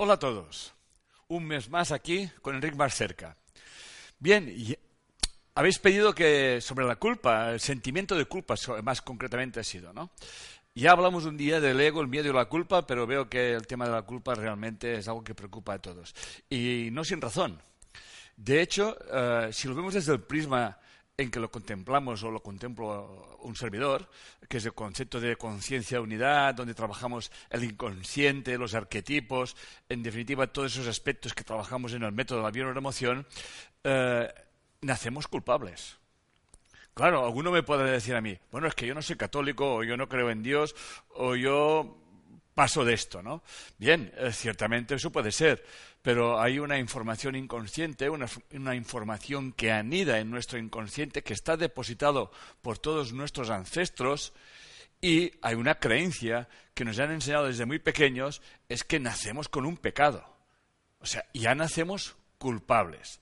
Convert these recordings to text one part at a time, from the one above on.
Hola a todos. Un mes más aquí con Enrique más cerca. Bien, habéis pedido que sobre la culpa, el sentimiento de culpa más concretamente ha sido, ¿no? Ya hablamos un día del ego, el miedo y la culpa, pero veo que el tema de la culpa realmente es algo que preocupa a todos. Y no sin razón. De hecho, eh, si lo vemos desde el prisma en que lo contemplamos o lo contemplo un servidor, que es el concepto de conciencia unidad, donde trabajamos el inconsciente, los arquetipos, en definitiva todos esos aspectos que trabajamos en el método de la bioneuroemoción, eh, nacemos culpables. Claro, alguno me puede decir a mí, bueno, es que yo no soy católico, o yo no creo en Dios, o yo paso de esto, ¿no? Bien, eh, ciertamente eso puede ser, pero hay una información inconsciente, una, una, información que anida en nuestro inconsciente, que está depositado por todos nuestros ancestros, y hay una creencia que nos han enseñado desde muy pequeños, es que nacemos con un pecado. O sea, ya nacemos culpables.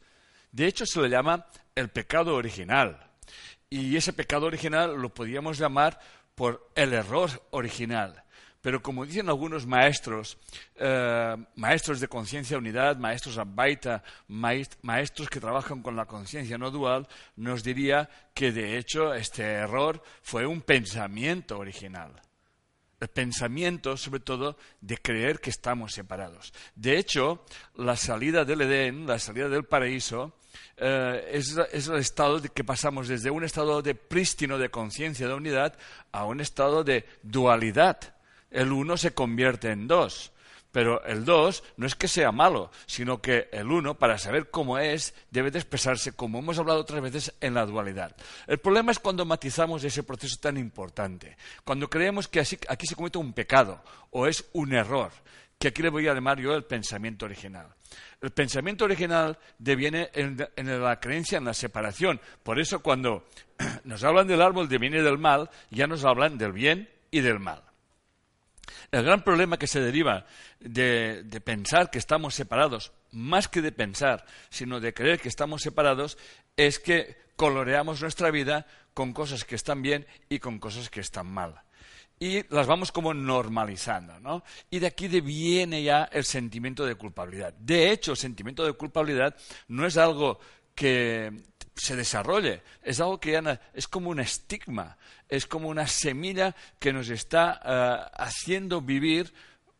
De hecho, se le llama el pecado original. Y ese pecado original lo podríamos llamar por el error original. Pero como dicen algunos maestros, eh, maestros de conciencia unidad, maestros Advaita, maestros que trabajan con la conciencia no dual, nos diría que de hecho este error fue un pensamiento original. El pensamiento, sobre todo, de creer que estamos separados. De hecho, la salida del Edén, la salida del paraíso, eh, es, es, el estado de que pasamos desde un estado de prístino de conciencia de unidad a un estado de dualidad el uno se convierte en dos. Pero el dos no es que sea malo, sino que el uno, para saber cómo es, debe de expresarse, como hemos hablado otras veces, en la dualidad. El problema es cuando matizamos ese proceso tan importante, cuando creemos que aquí se comete un pecado o es un error, que aquí le voy a llamar yo el pensamiento original. El pensamiento original deviene en, en, la creencia en la separación. Por eso cuando nos hablan del árbol de bien y del mal, ya nos hablan del bien y del mal. El gran problema que se deriva de, pensar que estamos separados, más que de pensar, sino de creer que estamos separados, es que coloreamos nuestra vida con cosas que están bien y con cosas que están mal. Y las vamos como normalizando, ¿no? Y de aquí viene ya el sentimiento de culpabilidad. De hecho, el sentimiento de culpabilidad no es algo que se desarrolle. Es algo que ya es como un estigma, es como una semilla que nos está eh, haciendo vivir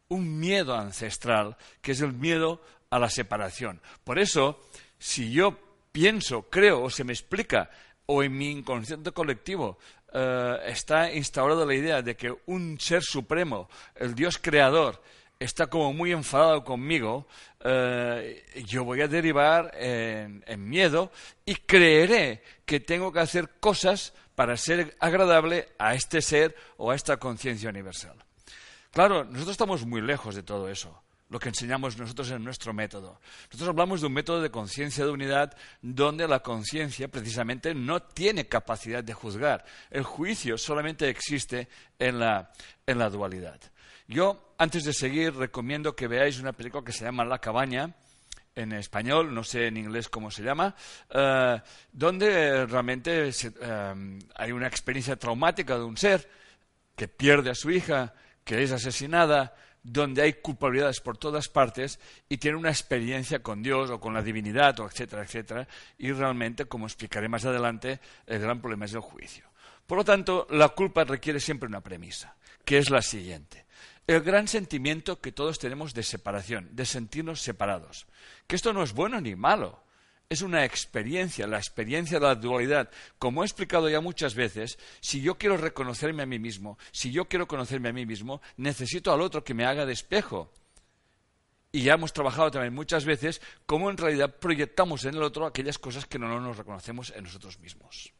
un miedo ancestral, que es el miedo a la separación. Por eso, si yo pienso, creo o se me explica, o en mi inconsciente colectivo eh, está instaurada la idea de que un ser supremo, el Dios creador, está como muy enfadado conmigo, eh, yo voy a derivar en, miedo y creeré que tengo que hacer cosas para ser agradable a este ser o a esta conciencia universal. Claro, nosotros estamos muy lejos de todo eso, lo que enseñamos nosotros en nuestro método. Nosotros hablamos de un método de conciencia de unidad donde la conciencia precisamente no tiene capacidad de juzgar. El juicio solamente existe en la dualidad. Yo, antes de seguir, recomiendo que veáis una película que se llama La cabaña, en español, no sé en inglés cómo se llama, eh, donde realmente eh, hay una experiencia traumática de un ser que pierde a su hija, que es asesinada, donde hay culpabilidades por todas partes y tiene una experiencia con Dios o con la divinidad, etcétera, etcétera, y realmente, como explicaré más adelante, el gran problema es el juicio. Por lo tanto, la culpa requiere siempre una premisa, que es la siguiente el gran sentimiento que todos tenemos de separación, de sentirnos separados. Que esto no es bueno ni malo, es una experiencia, la experiencia de la dualidad. Como he explicado ya muchas veces, si yo quiero reconocerme a mí mismo, si yo quiero conocerme a mí mismo, necesito al otro que me haga de espejo. Y ya hemos trabajado también muchas veces cómo en realidad proyectamos en el otro aquellas cosas que no nos reconocemos en nosotros mismos.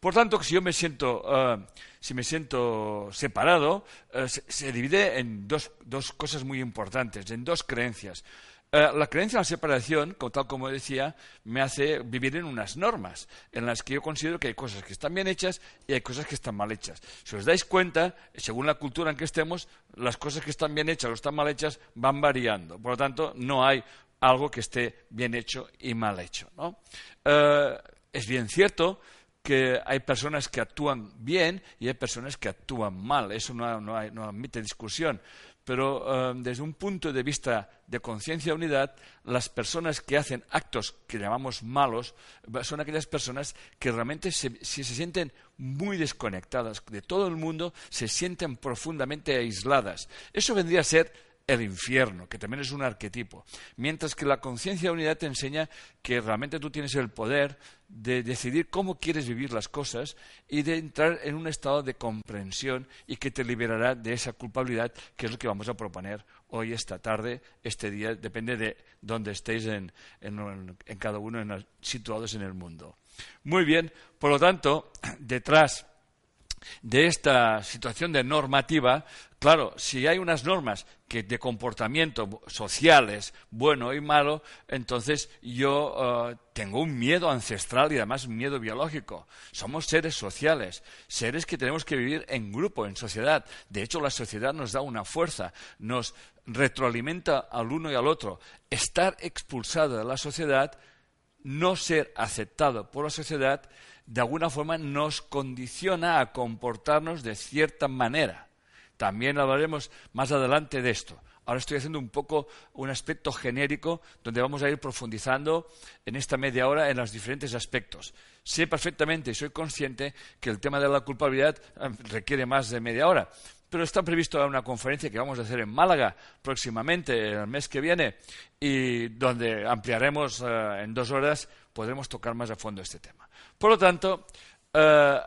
Por tanto, si yo me siento, eh, si me siento separado, eh, se, divide en dos, cosas muy importantes, en dos creencias. Eh, la creencia en la separación, tal como decía, me hace vivir en unas normas en las que yo considero que hay cosas que están bien hechas y hay cosas que están mal hechas. Si os dais cuenta, según la cultura en que estemos, las cosas que están bien hechas o están mal hechas van variando. Por lo tanto, no hay algo que esté bien hecho y mal hecho. es bien cierto que hay personas que actúan bien y hay personas que actúan mal. Eso no, admite discusión. pero eh, desde un punto de vista de conciencia de unidad, las personas que hacen actos que llamamos malos son aquellas personas que realmente se, si se sienten muy desconectadas de todo el mundo, se sienten profundamente aisladas. Eso vendría a ser el infierno, que también es un arquetipo. Mientras que la conciencia de unidad te enseña que realmente tú tienes el poder de decidir cómo quieres vivir las cosas y de entrar en un estado de comprensión y que te liberará de esa culpabilidad, que es lo que vamos a proponer hoy, esta tarde, este día, depende de dónde estéis en, en cada uno en, situados en el mundo. Muy bien, por lo tanto, detrás de esta situación de normativa, claro, si hay unas normas que de comportamiento sociales, bueno y malo, entonces yo eh, tengo un miedo ancestral y además un miedo biológico. Somos seres sociales, seres que tenemos que vivir en grupo, en sociedad. De hecho, la sociedad nos da una fuerza, nos retroalimenta al uno y al otro. Estar expulsado de la sociedad, no ser aceptado por la sociedad, de alguna forma nos condiciona a comportarnos de cierta manera. También hablaremos más adelante de esto. Ahora estoy haciendo un poco un aspecto genérico donde vamos a ir profundizando en esta media hora en los diferentes aspectos. Sé perfectamente y soy consciente que el tema de la culpabilidad eh, requiere más de media hora, pero está previsto una conferencia que vamos a hacer en Málaga próximamente, el mes que viene, y donde ampliaremos eh, en dos horas, podremos tocar más a fondo este tema. Por lo tanto, eh,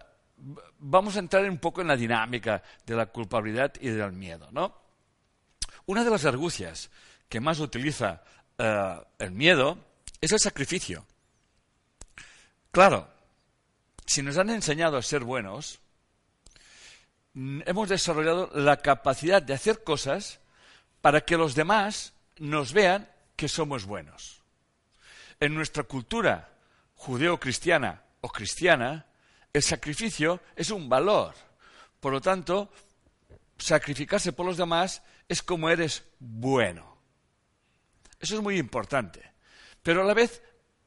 vamos a entrar un poco en la dinámica de la culpabilidad y del miedo. ¿no? Una de las argucias que más utiliza eh, el miedo es el sacrificio. Claro, si nos han enseñado a ser buenos, hemos desarrollado la capacidad de hacer cosas para que los demás nos vean que somos buenos. En nuestra cultura judeo-cristiana o cristiana, el sacrificio es un valor. Por lo tanto, sacrificarse por los demás es como eres bueno. Eso es muy importante. Pero a la vez,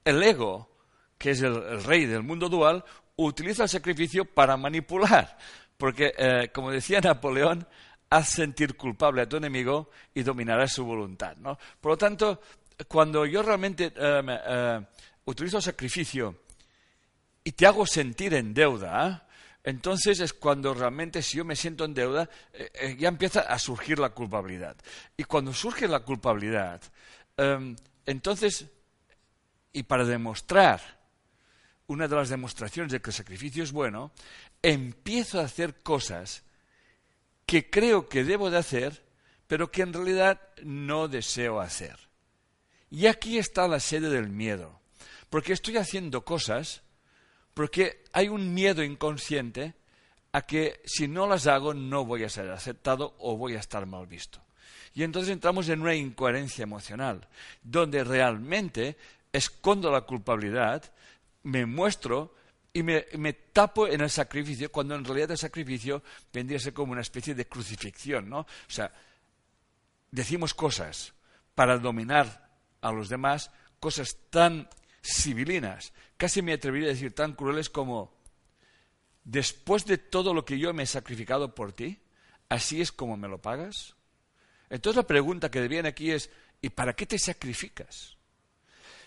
el ego, que es el, rey del mundo dual, utiliza el sacrificio para manipular. Porque, eh, como decía Napoleón, haz sentir culpable a tu enemigo y dominarás su voluntad. Por lo tanto, cuando yo realmente eh, eh, utilizo sacrificio y te hago sentir en deuda, entonces es cuando realmente si yo me siento en deuda, ya empieza a surgir la culpabilidad. Y cuando surge la culpabilidad, em, entonces, y para demostrar, una de las demostraciones de que el sacrificio es bueno, empiezo a hacer cosas que creo que debo de hacer, pero que en realidad no deseo hacer. Y aquí está la sede del miedo, porque estoy haciendo cosas porque hay un miedo inconsciente a que si no las hago no voy a ser aceptado o voy a estar mal visto. Y entonces entramos en una incoherencia emocional, donde realmente escondo la culpabilidad, me muestro y me, tapo en el sacrificio, cuando en realidad el sacrificio vendría a ser como una especie de crucifixión, ¿no? O sea, decimos cosas para dominar a los demás, cosas tan civilinas, casi me atrevería a decir tan crueles como, después de todo lo que yo me he sacrificado por ti, ¿así es como me lo pagas? Entonces la pregunta que viene aquí es, ¿y para qué te sacrificas?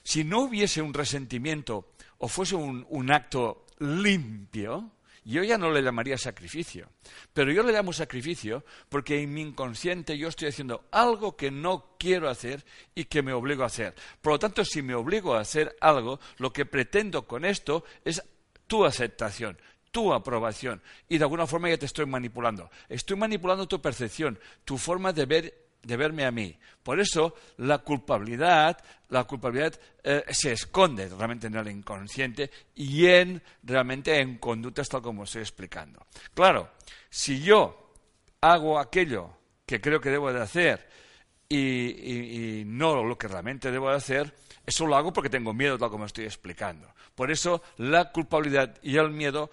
Si no hubiese un resentimiento o fuese un, acto limpio, yo ya no le llamaría sacrificio. Pero yo le llamo sacrificio porque en mi inconsciente yo estoy haciendo algo que no quiero hacer y que me obligo a hacer. Por lo tanto, si me obligo a hacer algo, lo que pretendo con esto es tu aceptación, tu aprobación. Y de alguna forma ya te estoy manipulando. Estoy manipulando tu percepción, tu forma de ver de verme a mí. Por eso la culpabilidad, la culpabilidad eh, se esconde realmente en el inconsciente y en realmente en conductas tal como estoy explicando. Claro, si yo hago aquello que creo que debo de hacer y, no lo que realmente debo de hacer, eso lo hago porque tengo miedo, tal como estoy explicando. Por eso la culpabilidad y el miedo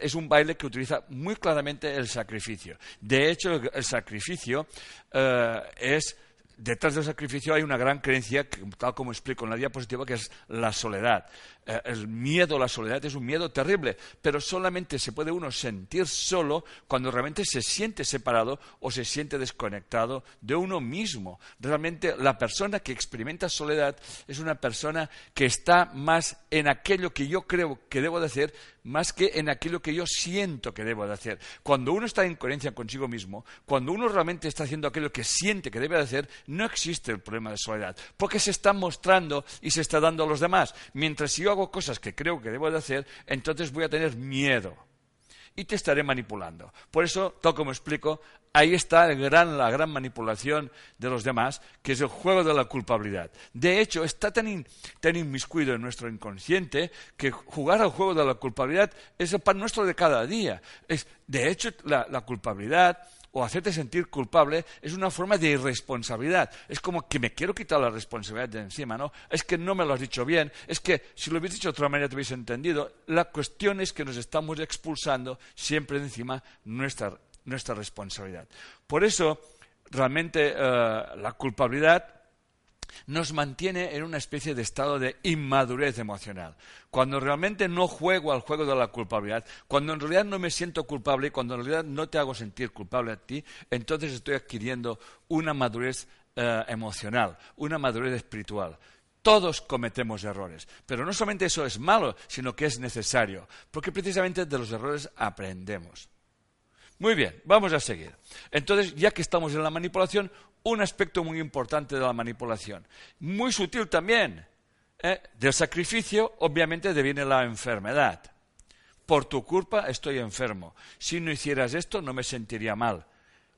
es un baile que utiliza muy claramente el sacrificio. De hecho, el, sacrificio eh, es detrás del sacrificio hay una gran creencia, tal como explico en la diapositiva, que es la soledad. Eh, el miedo a la soledad es un miedo terrible, pero solamente se puede uno sentir solo cuando realmente se siente separado o se siente desconectado de uno mismo. Realmente la persona que experimenta soledad es una persona que está más en aquello que yo creo que debo de hacer, más que en aquello que yo siento que debo de hacer. Cuando uno está en coherencia consigo mismo, cuando uno realmente está haciendo aquello que siente que debe de hacer, no existe el problema de soledad, porque se está mostrando y se está dando a los demás. Mientras si yo hago cosas que creo que debo de hacer, entonces voy a tener miedo y te estaré manipulando. Por eso, tal como explico, ahí está la gran manipulación de los demás, que es el juego de la culpabilidad. De hecho, está tan, tan inmiscuido en nuestro inconsciente que jugar al juego de la culpabilidad es el pan nuestro de cada día. de hecho, la culpabilidad o hacerte sentir culpable es una forma de irresponsabilidad. Es como que me quiero quitar la responsabilidad de encima, ¿no? Es que no me lo has dicho bien, es que si lo hubiese dicho de otra manera te hubiese entendido. La cuestión es que nos estamos expulsando siempre de encima nuestra, nuestra responsabilidad. Por eso, realmente eh, la culpabilidad nos mantiene en una especie de estado de inmadurez emocional. Cuando realmente no juego al juego de la culpabilidad, cuando en realidad no me siento culpable y cuando en realidad no te hago sentir culpable a ti, entonces estoy adquiriendo una madurez eh, emocional, una madurez espiritual. Todos cometemos errores, pero no solamente eso es malo, sino que es necesario, porque precisamente de los errores aprendemos. Muy bien, vamos a seguir. Entonces, ya que estamos en la manipulación, un aspecto muy importante de la manipulación, muy sutil también. ¿eh? Del sacrificio, obviamente, deviene la enfermedad. Por tu culpa estoy enfermo. Si no hicieras esto, no me sentiría mal.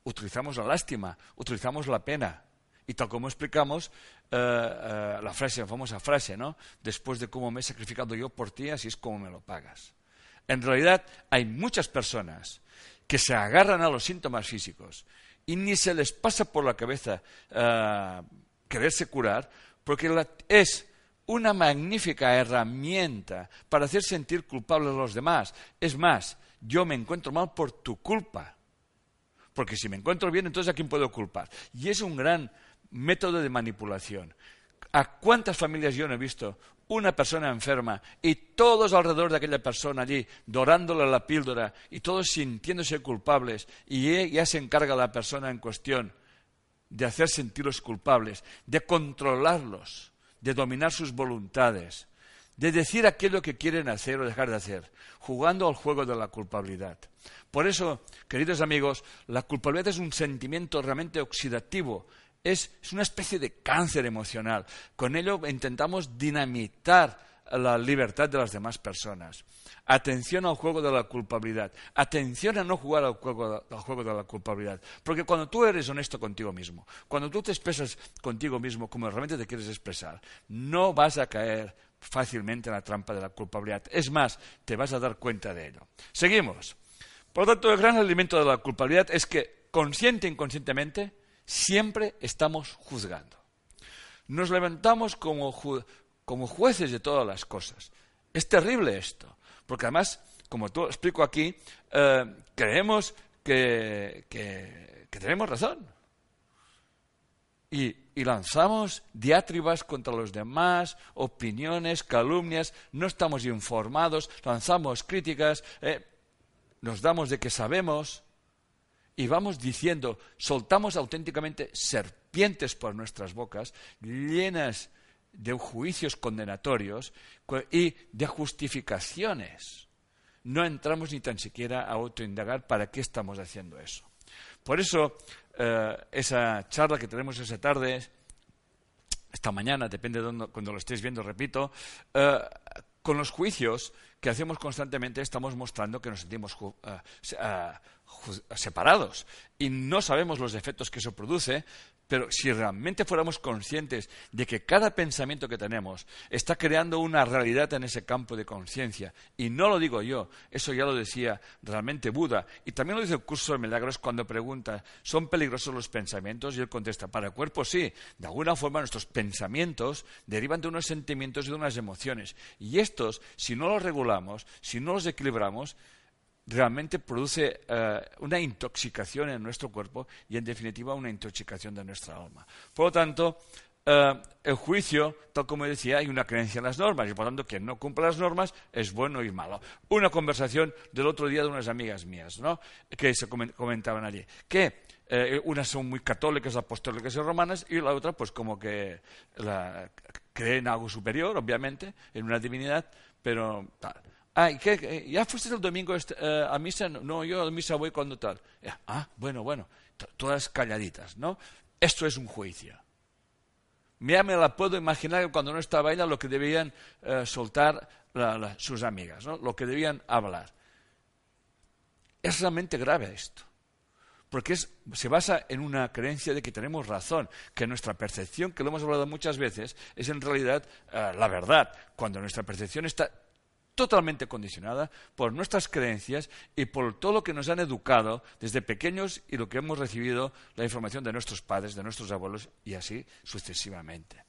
Utilizamos la lástima, utilizamos la pena. Y tal como explicamos, eh, eh, la frase, la famosa frase, ¿no? Después de cómo me he sacrificado yo por ti, así es como me lo pagas. En realidad, hay muchas personas que se agarran a los síntomas físicos y ni se les pasa por la cabeza uh, quererse curar, porque la, es una magnífica herramienta para hacer sentir culpables a los demás. Es más, yo me encuentro mal por tu culpa. Porque si me encuentro bien, entonces ¿a quién puedo culpar? Y es un gran método de manipulación. ¿A cuántas familias yo no he visto una persona enferma y todos alrededor de aquella persona allí dorándole la píldora y todos sintiéndose culpables y ya se encarga la persona en cuestión de hacer sentirlos culpables, de controlarlos, de dominar sus voluntades, de decir aquello que quieren hacer o dejar de hacer, jugando al juego de la culpabilidad. Por eso, queridos amigos, la culpabilidad es un sentimiento realmente oxidativo es, una especie de cáncer emocional. Con ello intentamos dinamitar la libertad de las demás personas. Atención al juego de la culpabilidad. Atención a no jugar al juego, de la culpabilidad. Porque cuando tú eres honesto contigo mismo, cuando tú te expresas contigo mismo como realmente te quieres expresar, no vas a caer fácilmente en la trampa de la culpabilidad. Es más, te vas a dar cuenta de ello. Seguimos. Por lo tanto, el gran elemento de la culpabilidad es que, consciente e inconscientemente, siempre estamos juzgando. Nos levantamos como, jueces de todas las cosas. Es terrible esto, porque además, como tú explico aquí, eh, creemos que, tenemos razón. Y, lanzamos diatribas contra los demás, opiniones, calumnias, no estamos informados, lanzamos críticas, eh, nos damos de que sabemos, y vamos diciendo, soltamos auténticamente serpientes por nuestras bocas, llenas de juicios condenatorios y de justificaciones. No entramos ni tan siquiera a autoindagar para qué estamos haciendo eso. Por eso, eh, esa charla que tenemos esa tarde, esta mañana, depende de cuando lo estéis viendo, repito, eh, con los juicios que hacemos constantemente estamos mostrando que nos sentimos eh, separados. Y no sabemos los efectos que eso produce, pero si realmente fuéramos conscientes de que cada pensamiento que tenemos está creando una realidad en ese campo de conciencia, y no lo digo yo, eso ya lo decía realmente Buda, y también lo dice el curso de milagros cuando pregunta, ¿son peligrosos los pensamientos? Y él contesta, para el cuerpo sí, de alguna forma nuestros pensamientos derivan de unos sentimientos y de unas emociones, y estos, si no los regulamos, si no los equilibramos, realmente produce eh, una intoxicación en nuestro cuerpo y, en definitiva, una intoxicación de nuestra alma. Por lo tanto, eh, el juicio, tal como decía, hay una creencia en las normas y, por lo tanto, quien no cumple las normas es bueno y malo. Una conversación del otro día de unas amigas mías, ¿no? que se comentaban allí, que eh, unas son muy católicas, apostólicas y romanas, y la otra, pues como que la, cree en algo superior, obviamente, en una divinidad, pero tal. Ah, qué, ¿ya fuiste el domingo este, eh, a misa? No, yo a misa voy cuando tal. Ah, bueno, bueno, todas calladitas, ¿no? Esto es un juicio. Ya me la puedo imaginar cuando no estaba ella lo que debían eh, soltar sus amigas, ¿no? lo que debían hablar. Es realmente grave esto porque se basa en una creencia de que tenemos razón, que nuestra percepción, que lo hemos hablado muchas veces, es en realidad eh, la verdad, cuando nuestra percepción está totalmente condicionada por nuestras creencias y por todo lo que nos han educado desde pequeños y lo que hemos recibido, la información de nuestros padres, de nuestros abuelos y así sucesivamente.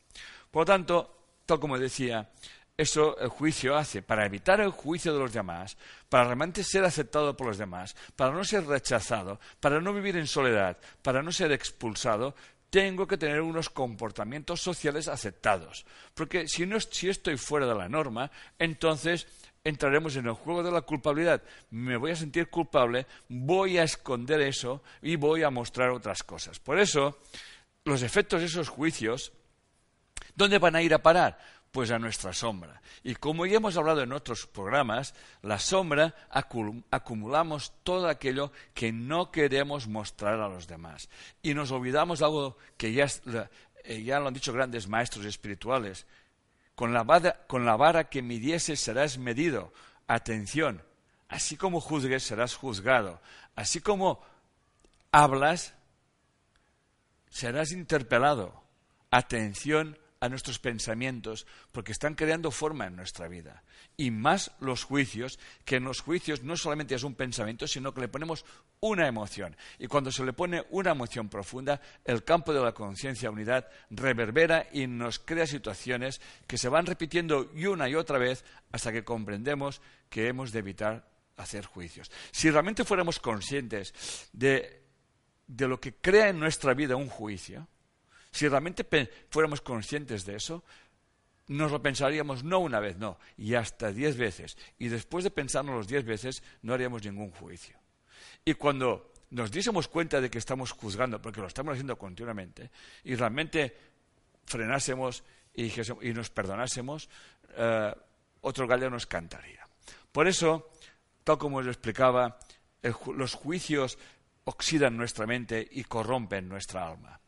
Por lo tanto, tal como decía, eso el juicio hace para evitar el juicio de los demás, para realmente ser aceptado por los demás, para no ser rechazado, para no vivir en soledad, para no ser expulsado, tengo que tener unos comportamientos sociales aceptados. Porque si, no, si estoy fuera de la norma, entonces entraremos en el juego de la culpabilidad. Me voy a sentir culpable, voy a esconder eso y voy a mostrar otras cosas. Por eso, los efectos de esos juicios, ¿dónde van a ir a parar? Pues a nuestra sombra. Y como ya hemos hablado en otros programas, la sombra acumulamos todo aquello que no queremos mostrar a los demás. Y nos olvidamos algo que ya, eh, ya lo han dicho grandes maestros espirituales. Con la, vara, con la vara que midieses serás medido. Atención, así como juzgues serás juzgado. Así como hablas, serás interpelado. Atención a nuestros pensamientos porque están creando forma en nuestra vida. Y más los juicios, que en los juicios no solamente es un pensamiento, sino que le ponemos una emoción. Y cuando se le pone una emoción profunda, el campo de la conciencia unidad reverbera y nos crea situaciones que se van repitiendo y una y otra vez hasta que comprendemos que hemos de evitar hacer juicios. Si realmente fuéramos conscientes de, de lo que crea en nuestra vida un juicio, si realmente fuéramos conscientes de eso, nos lo pensaríamos no una vez, no, y hasta diez veces. Y después de pensarnos los diez veces, no haríamos ningún juicio. Y cuando nos diésemos cuenta de que estamos juzgando, porque lo estamos haciendo continuamente, y realmente frenásemos y, nos perdonásemos, eh, otro gallo nos cantaría. Por eso, tal como os explicaba, los juicios oxidan nuestra mente y corrompen nuestra alma.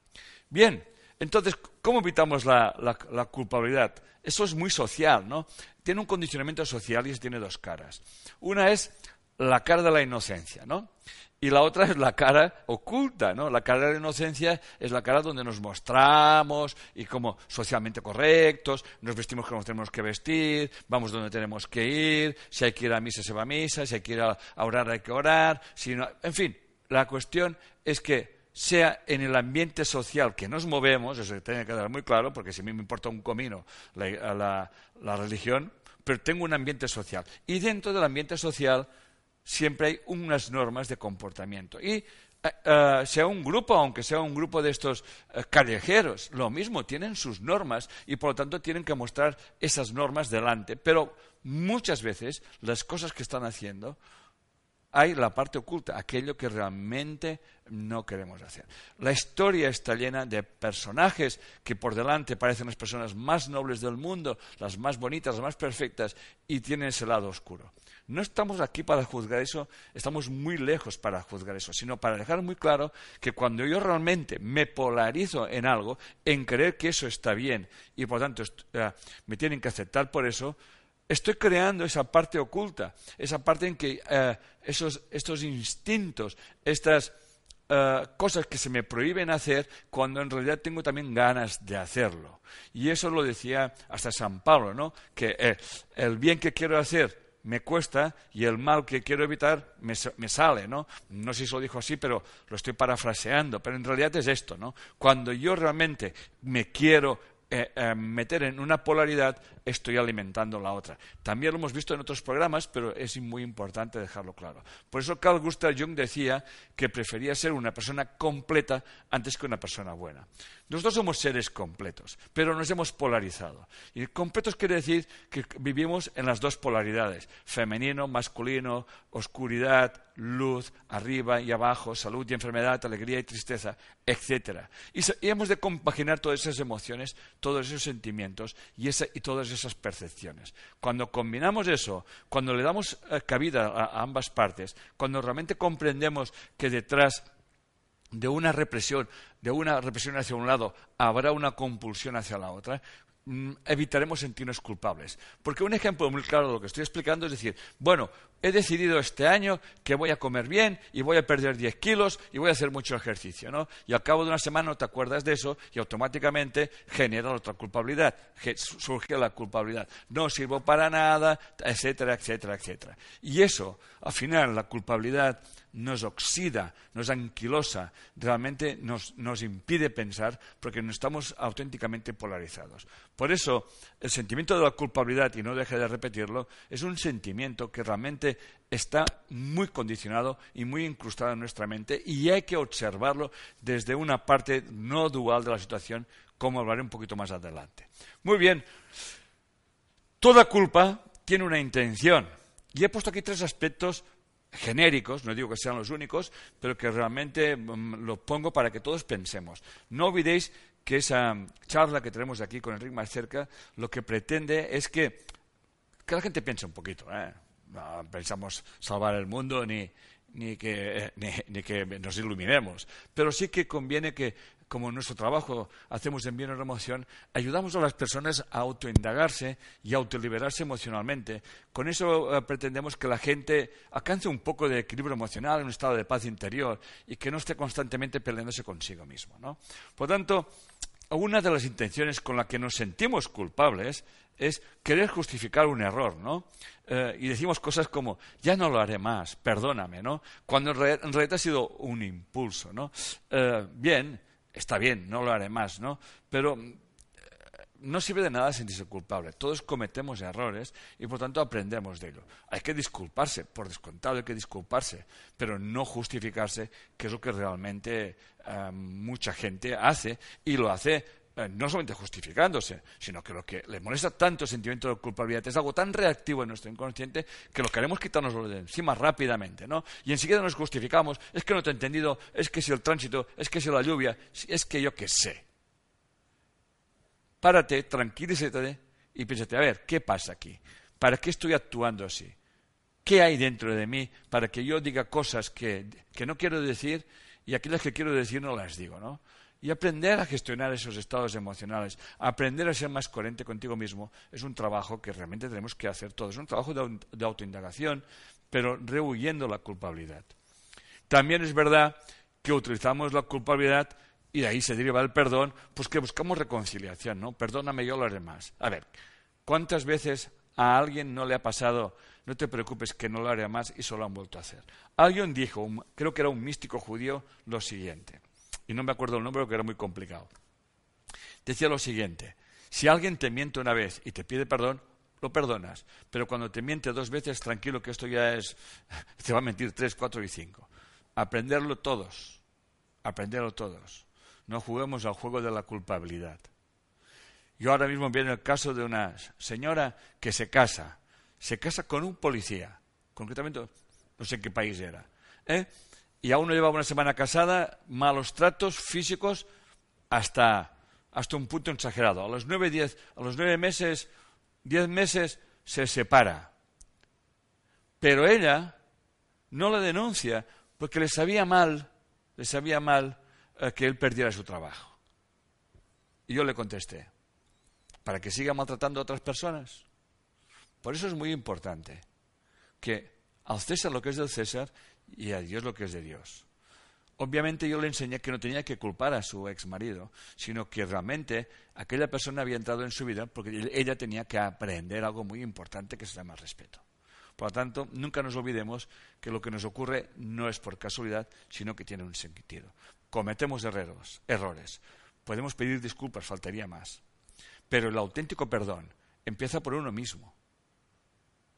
Bien, entonces, ¿cómo evitamos la, culpabilidad? Eso es muy social, ¿no? Tiene un condicionamiento social y tiene dos caras. Una es la cara de la inocencia, ¿no? Y la otra es la cara oculta, ¿no? La cara de la inocencia es la cara donde nos mostramos y como socialmente correctos, nos vestimos como tenemos que vestir, vamos donde tenemos que ir, si hay que ir a misa se va a misa, si hay que ir a orar hay que orar, si en fin, la cuestión es que sea en el ambiente social que nos movemos, eso tiene que quedar muy claro, porque si a mí me importa un comino la, religión, pero tengo un ambiente social. Y dentro del ambiente social siempre hay unas normas de comportamiento. Y eh, eh, sea un grupo, aunque sea un grupo de estos eh, callejeros, lo mismo, tienen sus normas y por lo tanto tienen que mostrar esas normas delante. Pero muchas veces las cosas que están haciendo hay la parte oculta, aquello que realmente no queremos hacer. La historia está llena de personajes que por delante parecen las personas más nobles del mundo, las más bonitas, las más perfectas, y tienen ese lado oscuro. No estamos aquí para juzgar eso, estamos muy lejos para juzgar eso, sino para dejar muy claro que cuando yo realmente me polarizo en algo, en creer que eso está bien y por tanto eh, me tienen que aceptar por eso, estoy creando esa parte oculta, esa parte en que eh, esos, estos instintos, estas eh, cosas que se me prohíben hacer, cuando en realidad tengo también ganas de hacerlo. Y eso lo decía hasta San Pablo, ¿no? Que eh, el bien que quiero hacer me cuesta y el mal que quiero evitar me, me, sale, ¿no? No sé si lo dijo así, pero lo estoy parafraseando, pero en realidad es esto, ¿no? Cuando yo realmente me quiero eh, eh, meter en una polaridad, estoy alimentando la otra. También lo hemos visto en otros programas, pero es muy importante dejarlo claro. Por eso Carl Gustav Jung decía que prefería ser una persona completa antes que una persona buena. Nosotros somos seres completos, pero nos hemos polarizado. Y completos quiere decir que vivimos en las dos polaridades, femenino, masculino, oscuridad, luz, arriba y abajo, salud y enfermedad, alegría y tristeza, etc. Y, hemos de compaginar todas esas emociones, todos esos sentimientos y, todas esas percepciones. Cuando combinamos eso, cuando le damos eh, cabida a ambas partes, cuando realmente comprendemos que detrás de una represión, de una represión hacia un lado, habrá una compulsión hacia la otra, evitaremos sentirnos culpables. Porque un ejemplo muy claro de lo que estoy explicando es decir, bueno, he decidido este año que voy a comer bien y voy a perder 10 kilos y voy a hacer mucho ejercicio, ¿no? Y al cabo de una semana no te acuerdas de eso y automáticamente genera otra culpabilidad, surge la culpabilidad. No sirvo para nada, etcétera, etcétera, etcétera. Y eso, al final, la culpabilidad nos oxida, nos anquilosa, realmente nos, nos impide pensar porque no estamos auténticamente polarizados. Por eso, el sentimiento de la culpabilidad, y no deje de repetirlo, es un sentimiento que realmente está muy condicionado y muy incrustado en nuestra mente y hay que observarlo desde una parte no dual de la situación, como hablaré un poquito más adelante. Muy bien, toda culpa tiene una intención. Y he puesto aquí tres aspectos genéricos, no digo que sean los únicos, pero que realmente mm, lo pongo para que todos pensemos. No olvidéis que esa charla que tenemos aquí con Enrique más cerca, lo que pretende es que, la gente piense un poquito. ¿eh? No pensamos salvar el mundo ni, ni que, ni, que nos iluminemos, pero sí que conviene que como en nuestro trabajo hacemos en bien o emoción, ayudamos a las personas a autoindagarse y a autoliberarse emocionalmente. Con eso eh, pretendemos que la gente alcance un poco de equilibrio emocional, un estado de paz interior y que no esté constantemente peleándose consigo mismo. ¿no? Por tanto, una de las intenciones con la que nos sentimos culpables es querer justificar un error, ¿no? Eh, y decimos cosas como, ya no lo haré más, perdóname, ¿no? Cuando en, realidad ha sido un impulso, ¿no? Eh, bien, está bien, no lo haré más, ¿no? Pero eh, no sirve de nada sentirse culpable. Todos cometemos errores y por tanto aprendemos de ello. Hay que disculparse, por descontado hay que disculparse, pero no justificarse, que es lo que realmente eh, mucha gente hace y lo hace eh, no solamente justificándose, sino que lo que le molesta tanto el sentimiento de culpabilidad es algo tan reactivo en nuestro inconsciente que lo queremos quitarnos de encima rápidamente, ¿no? Y enseguida nos justificamos, es que no te he entendido, es que si el tránsito, es que si la lluvia, es que yo qué sé. Párate, tranquilízate y piénsate, a ver, ¿qué pasa aquí? ¿Para qué estoy actuando así? ¿Qué hay dentro de mí para que yo diga cosas que, que no quiero decir y aquellas que quiero decir no las digo, ¿no? Y aprender a gestionar esos estados emocionales, aprender a ser más coherente contigo mismo, es un trabajo que realmente tenemos que hacer todos. Es un trabajo de, autoindagación, pero rehuyendo la culpabilidad. También es verdad que utilizamos la culpabilidad y de ahí se deriva el perdón, pues que buscamos reconciliación, ¿no? Perdóname, yo lo haré más. A ver, ¿cuántas veces a alguien no le ha pasado, no te preocupes que no lo haré más y solo han vuelto a hacer? Alguien dijo, creo que era un místico judío, lo siguiente y no me acuerdo el nombre porque era muy complicado. Decía lo siguiente, si alguien te miente una vez y te pide perdón, lo perdonas, pero cuando te miente dos veces, tranquilo que esto ya es, te va a mentir tres, cuatro y cinco. Aprenderlo todos, aprenderlo todos. No juguemos al juego de la culpabilidad. Yo ahora mismo viene el caso de una señora que se casa, se casa con un policía, concretamente no sé qué país era. ¿eh? Y aún no llevaba una semana casada, malos tratos físicos hasta, hasta un punto exagerado. A los nueve, diez, a los nueve meses, diez meses, se separa. Pero ella no la denuncia porque le sabía mal, le sabía mal eh, que él perdiera su trabajo. Y yo le contesté, ¿para que siga maltratando a otras personas? Por eso es muy importante que al César lo que es del César y a Dios lo que es de Dios. Obviamente yo le enseñé que no tenía que culpar a su ex marido, sino que realmente aquella persona había entrado en su vida porque ella tenía que aprender algo muy importante que se llama respeto. Por lo tanto, nunca nos olvidemos que lo que nos ocurre no es por casualidad, sino que tiene un sentido. Cometemos errores, errores. Podemos pedir disculpas, faltaría más. Pero el auténtico perdón empieza por uno mismo.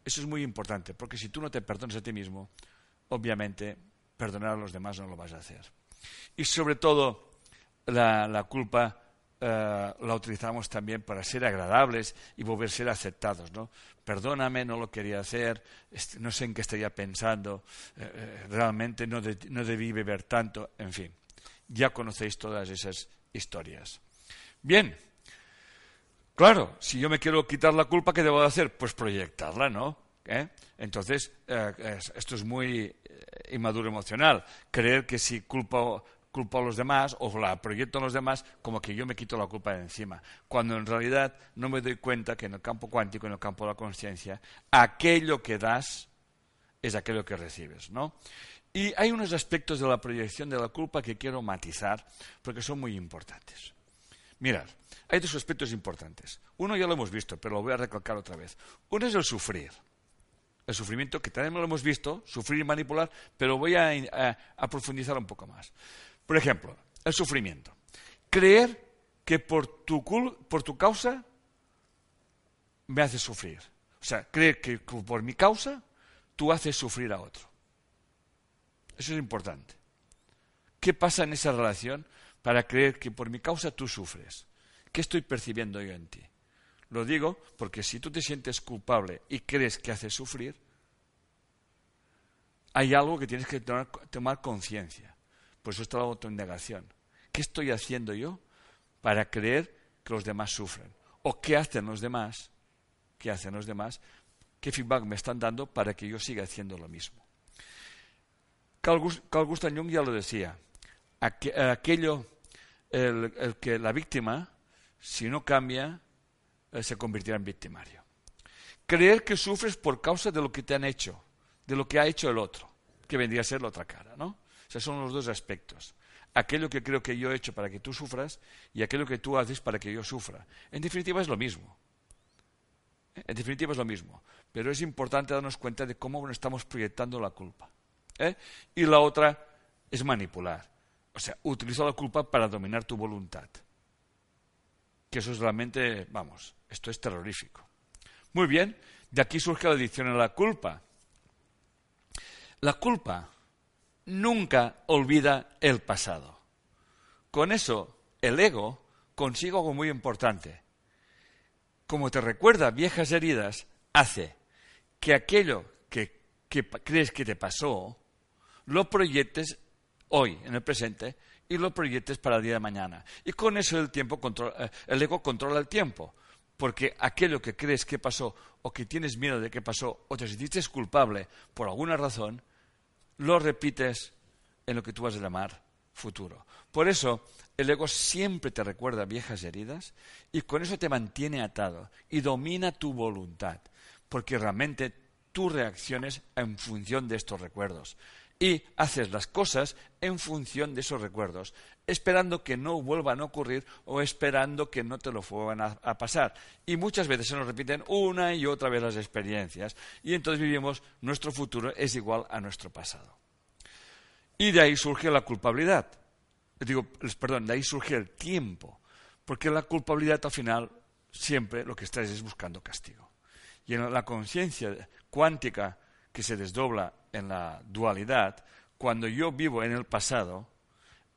Eso es muy importante, porque si tú no te perdonas a ti mismo, obviamente perdonar a los demás no lo vas a hacer. Y sobre todo, la, culpa eh, la utilizamos también para ser agradables y volver a ser aceptados. ¿no? Perdóname, no lo quería hacer, no sé en qué estaría pensando, eh, eh, realmente no, no debí beber tanto, en fin. Ya conocéis todas esas historias. Bien, claro, si yo me quiero quitar la culpa, ¿qué debo de hacer? Pues proyectarla, ¿no? ¿Eh? Entonces, eh, esto es muy eh, inmaduro emocional. Creer que si culpo, culpo a los demás o la proyecto a los demás, como que yo me quito la culpa de encima. Cuando en realidad no me doy cuenta que en el campo cuántico, en el campo de la conciencia, aquello que das es aquello que recibes, ¿no? Y hay unos aspectos de la proyección de la culpa que quiero matizar porque son muy importantes. Mirad, hay dos aspectos importantes. Uno ya lo hemos visto, pero lo voy a recalcar otra vez. Uno es el sufrir. El sufrimiento, que también lo hemos visto, sufrir y manipular, pero voy a, profundizar un poco más. Por ejemplo, el sufrimiento. Creer que por tu, por tu causa me haces sufrir. O sea, creer que por mi causa tú haces sufrir a otro. Eso es importante. ¿Qué pasa en esa relación para creer que por mi causa tú sufres? ¿Qué estoy percibiendo yo en ti? Lo digo porque si tú te sientes culpable y crees que haces sufrir, hay algo que tienes que tomar, conciencia. Por eso está la autoindagación. ¿Qué estoy haciendo yo para creer que los demás sufren? ¿O qué hacen los demás? ¿Qué hacen los demás? ¿Qué feedback me están dando para que yo siga haciendo lo mismo? Carl, Gustav Jung ya lo decía, aquello, el, que la víctima, si no cambia, eh, se convertirá en victimario. Creer que sufres por causa de lo que te han hecho, de lo que ha hecho el otro, que vendría a ser la otra cara, ¿no? O son los dos aspectos. Aquello que creo que yo he hecho para que tú sufras y aquello que tú haces para que yo sufra. En definitiva es lo mismo. En definitiva es lo mismo. Pero es importante darnos cuenta de cómo estamos proyectando la culpa. ¿eh? Y la otra es manipular. O sea, utilizar la culpa para dominar tu voluntad. Que eso es realmente, vamos, esto es terrorífico. Muy bien, de aquí surge la adicción a la culpa. La culpa nunca olvida el pasado. Con eso, el ego consigue algo muy importante. Como te recuerda viejas heridas, hace que aquello que, que crees que te pasó lo proyectes hoy, en el presente, y lo proyectes para el día de mañana. Y con eso el, tiempo eh, el ego controla el tiempo, porque aquello que crees que pasó o que tienes miedo de que pasó o te sentiste culpable por alguna razón, lo repites en lo que tú vas a llamar futuro. Por eso el ego siempre te recuerda viejas heridas y con eso te mantiene atado y domina tu voluntad, porque realmente tú reacciones en función de estos recuerdos y haces las cosas en función de esos recuerdos, esperando que no vuelvan a ocurrir o esperando que no te lo vuelvan a, pasar. Y muchas veces se nos repiten una y otra vez las experiencias y entonces vivimos nuestro futuro es igual a nuestro pasado. Y de ahí surge la culpabilidad. Digo, perdón, de ahí surge el tiempo, porque la culpabilidad al final siempre lo que estás es buscando castigo. Y en la conciencia cuántica que se desdobla en la dualidad, cuando yo vivo en el pasado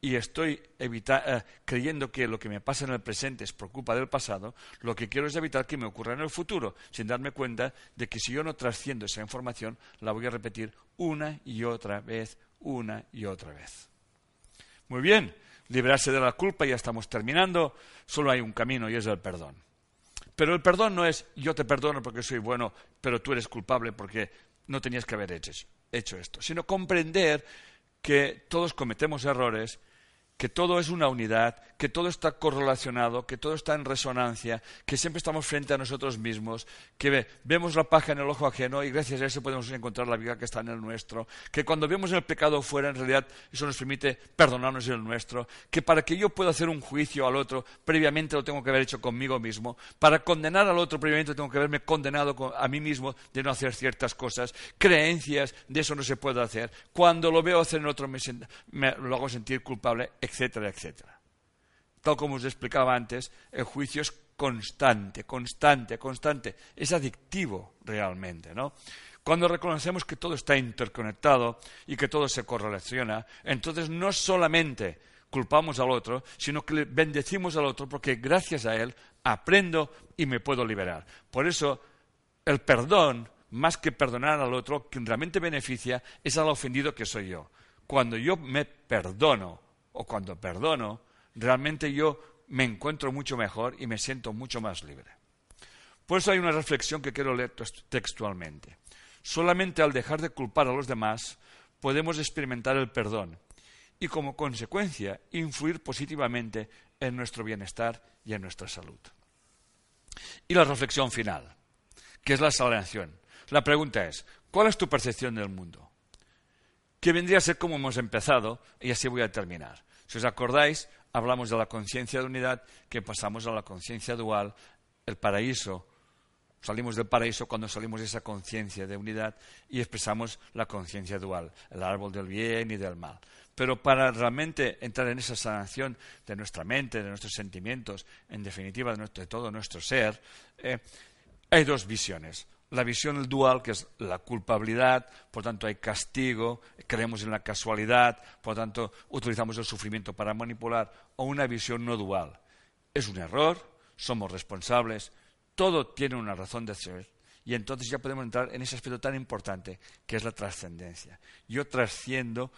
y estoy eh, creyendo que lo que me pasa en el presente es por del pasado, lo que quiero es evitar que me ocurra en el futuro, sin darme cuenta de que si yo no trasciendo esa información, la voy a repetir una y otra vez, una y otra vez. Muy bien, liberarse de la culpa, ya estamos terminando, solo hay un camino y es el perdón. Pero el perdón no es yo te perdono porque soy bueno, pero tú eres culpable porque no tenías que haber hecho, hecho esto, sino comprender que todos cometemos errores que todo es una unidad, que todo está correlacionado, que todo está en resonancia, que siempre estamos frente a nosotros mismos, que vemos la paja en el ojo ajeno y gracias a eso podemos encontrar la vida que está en el nuestro, que cuando vemos el pecado fuera, en realidad eso nos permite perdonarnos el nuestro, que para que yo pueda hacer un juicio al otro, previamente lo tengo que haber hecho conmigo mismo, para condenar al otro, previamente tengo que haberme condenado a mí mismo de no hacer ciertas cosas, creencias, de eso no se puede hacer. Cuando lo veo hacer en otro me lo hago sentir culpable, etcétera, etcétera. Tal como os explicaba antes, el juicio es constante, constante, constante. Es adictivo realmente, ¿no? Cuando reconocemos que todo está interconectado y que todo se correlaciona, entonces no solamente culpamos al otro, sino que le bendecimos al otro porque gracias a él aprendo y me puedo liberar. Por eso el perdón, más que perdonar al otro, quien realmente beneficia es al ofendido que soy yo. Cuando yo me perdono o cuando perdono, realmente yo me encuentro mucho mejor y me siento mucho más libre. Por eso hay una reflexión que quiero leer textualmente. Solamente al dejar de culpar a los demás podemos experimentar el perdón y como consecuencia influir positivamente en nuestro bienestar y en nuestra salud. Y la reflexión final, que es la salvación. La pregunta es, ¿cuál es tu percepción del mundo? Que vendría a ser como hemos empezado y así voy a terminar. Si os acordáis, hablamos de la conciencia de unidad, que pasamos a la conciencia dual, el paraíso. Salimos del paraíso cuando salimos de esa conciencia de unidad y expresamos la conciencia dual, el árbol del bien y del mal. Pero para realmente entrar en esa sanación de nuestra mente, de nuestros sentimientos, en definitiva de, todo nuestro ser, eh, hay dos visiones. La visión dual, que es la culpabilidad, por tanto hay castigo, creemos en la casualidad, por tanto utilizamos el sufrimiento para manipular, o una visión no dual. Es un error, somos responsables, todo tiene una razón de ser, y entonces ya podemos entrar en ese aspecto tan importante que es la trascendencia. Yo trasciendo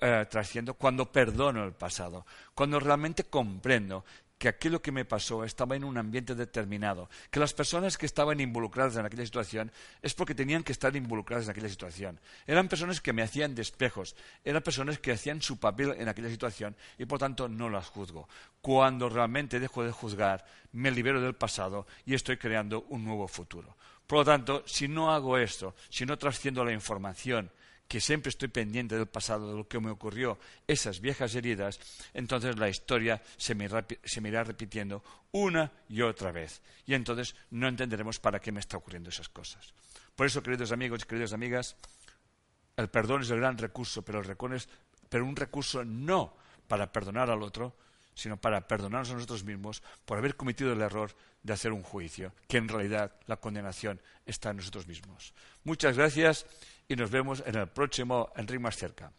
eh, trasciendo cuando perdono el pasado, cuando realmente comprendo que aquello que me pasó estaba en un ambiente determinado, que las personas que estaban involucradas en aquella situación es porque tenían que estar involucradas en aquella situación. Eran personas que me hacían despejos, eran personas que hacían su papel en aquella situación y por tanto no las juzgo. Cuando realmente dejo de juzgar, me libero del pasado y estoy creando un nuevo futuro. Por lo tanto, si no hago esto, si no trasciendo la información, que siempre estoy pendiente del pasado, de lo que me ocurrió, esas viejas heridas, entonces la historia se me, irá repitiendo una y otra vez. Y entonces no entenderemos para qué me está ocurriendo esas cosas. Por eso, queridos amigos y queridas amigas, el perdón es el gran recurso, pero, el pero un recurso no para perdonar al otro, sino para perdonarnos a nosotros mismos por haber cometido el error de hacer un juicio, que en realidad la condenación está en nosotros mismos. Muchas gracias y nos vemos en el próximo Enrique más cerca.